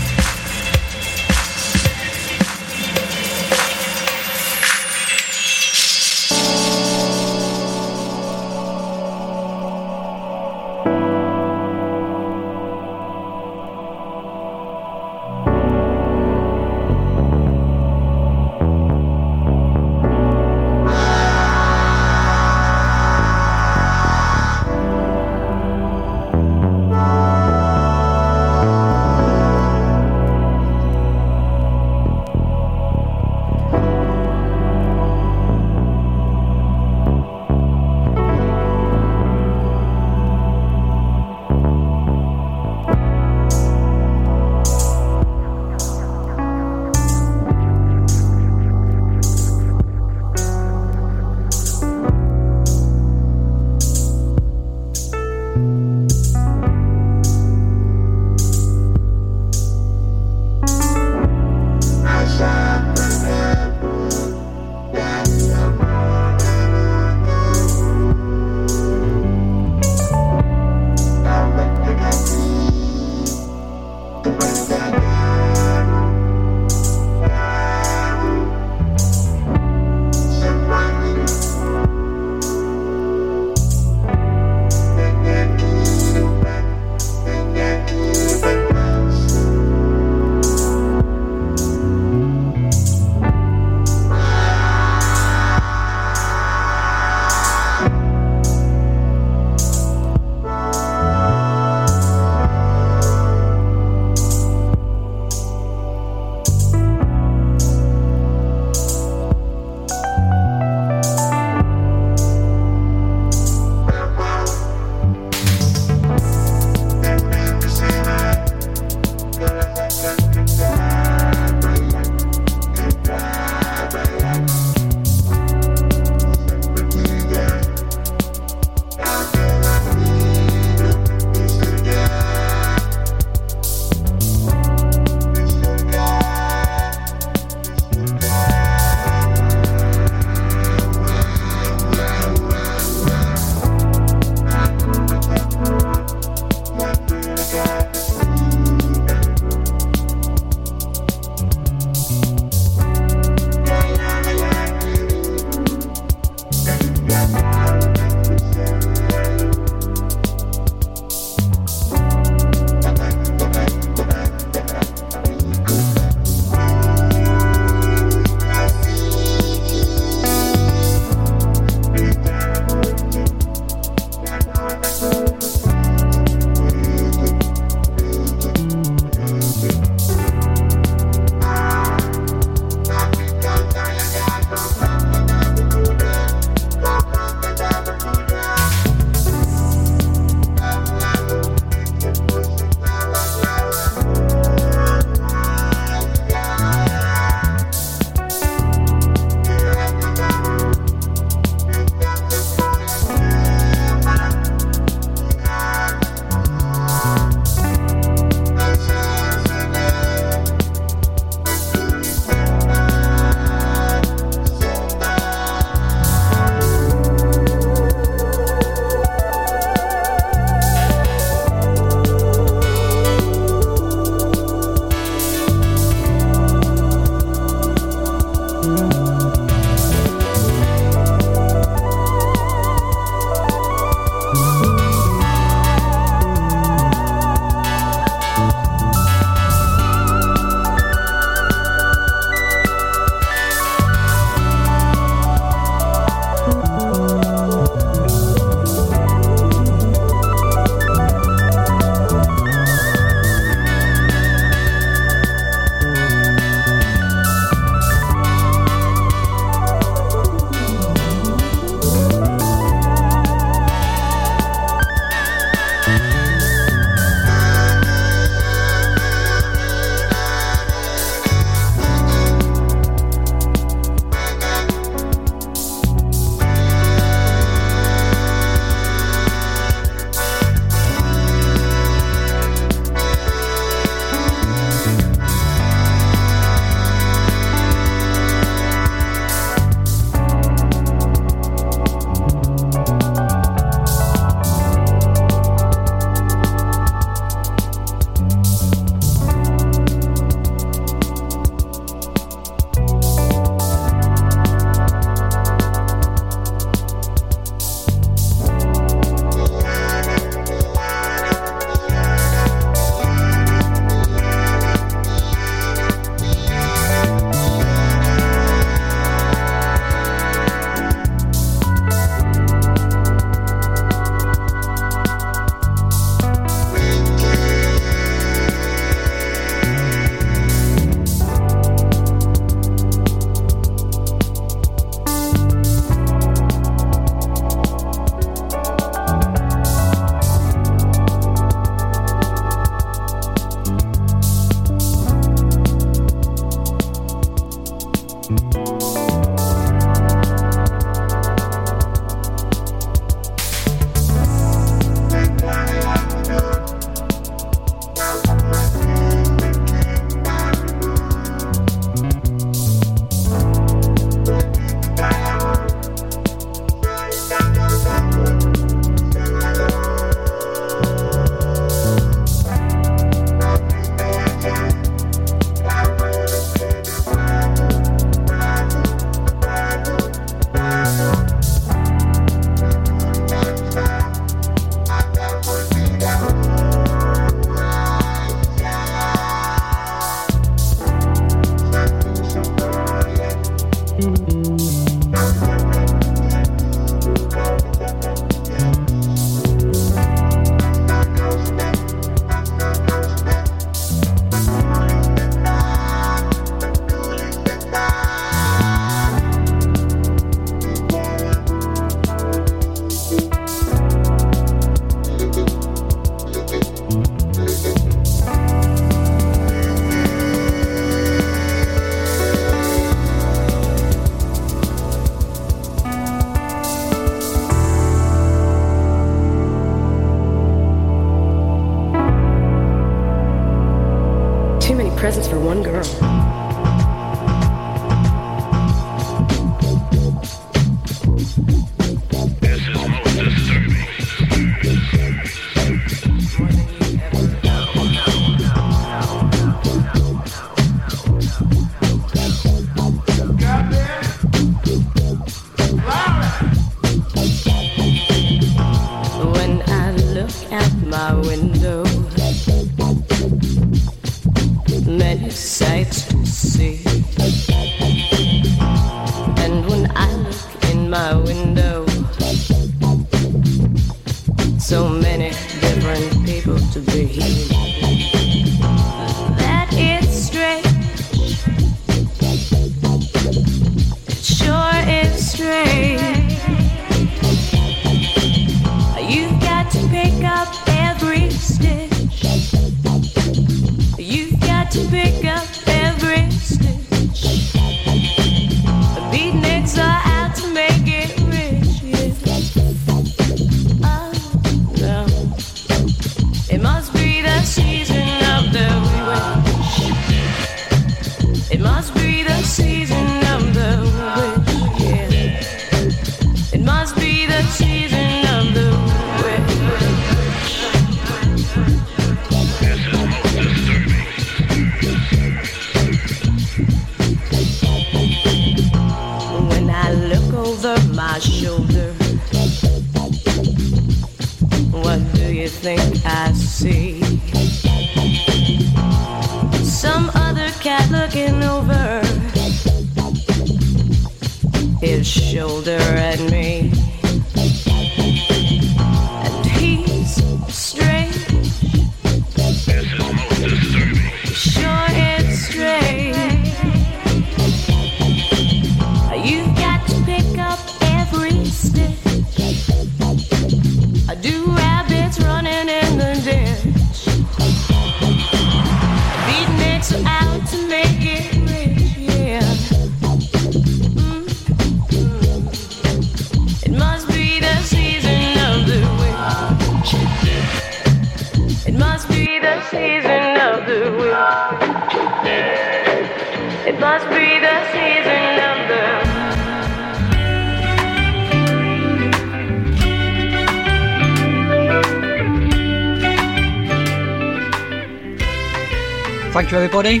Everybody.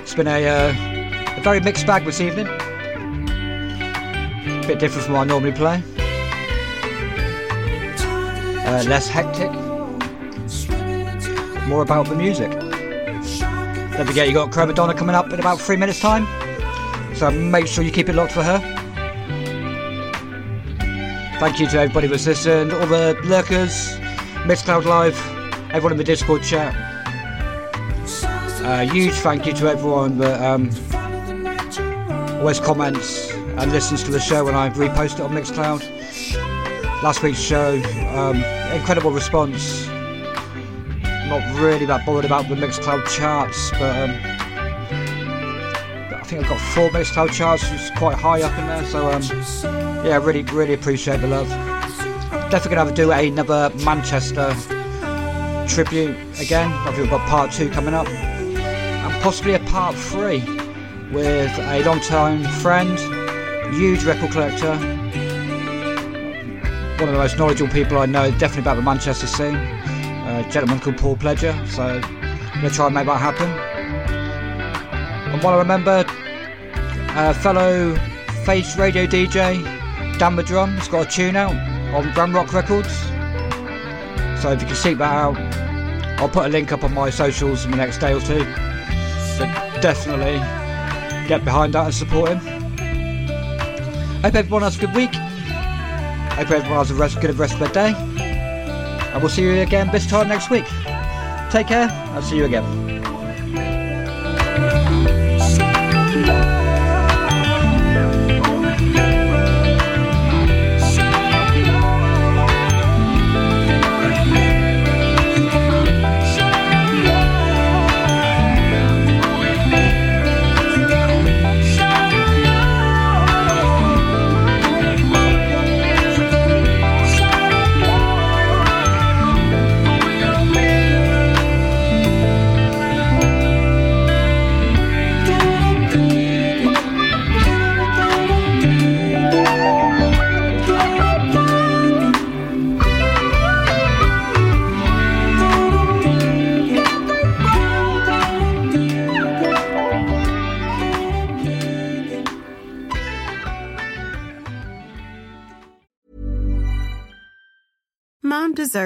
It's been a, uh, a very mixed bag this evening. A bit different from what I normally play. Uh, less hectic. More about the music. Don't forget, you got Chroma coming up in about three minutes' time. So make sure you keep it locked for her. Thank you to everybody that's listened, all the lurkers, Mixcloud Live, everyone in the Discord chat. Uh, huge thank you to everyone that um, always comments and listens to the show when I repost it on Mixcloud. Last week's show, um, incredible response. Not really that bothered about the Mixcloud charts, but um, I think I've got four Mixcloud charts, which is quite high up in there. So um, yeah, really, really appreciate the love. Definitely gonna have to do another Manchester tribute again. I think we've got part two coming up, possibly a part three with a long-time friend, huge record collector, one of the most knowledgeable people I know, definitely about the Manchester scene. A gentleman called Paul Pledger. So I'm gonna try and make that happen. And while I remember, uh, fellow Face Radio DJ Dan the Drum has got a tune out on Ramrock Records. So if you can seek that out, I'll put a link up on my socials in the next day or two. Definitely get behind that and support him. Hope everyone has a good week. Hope everyone has a rest, good rest of their day. And we'll see you again this time next week. Take care. I'll see you again.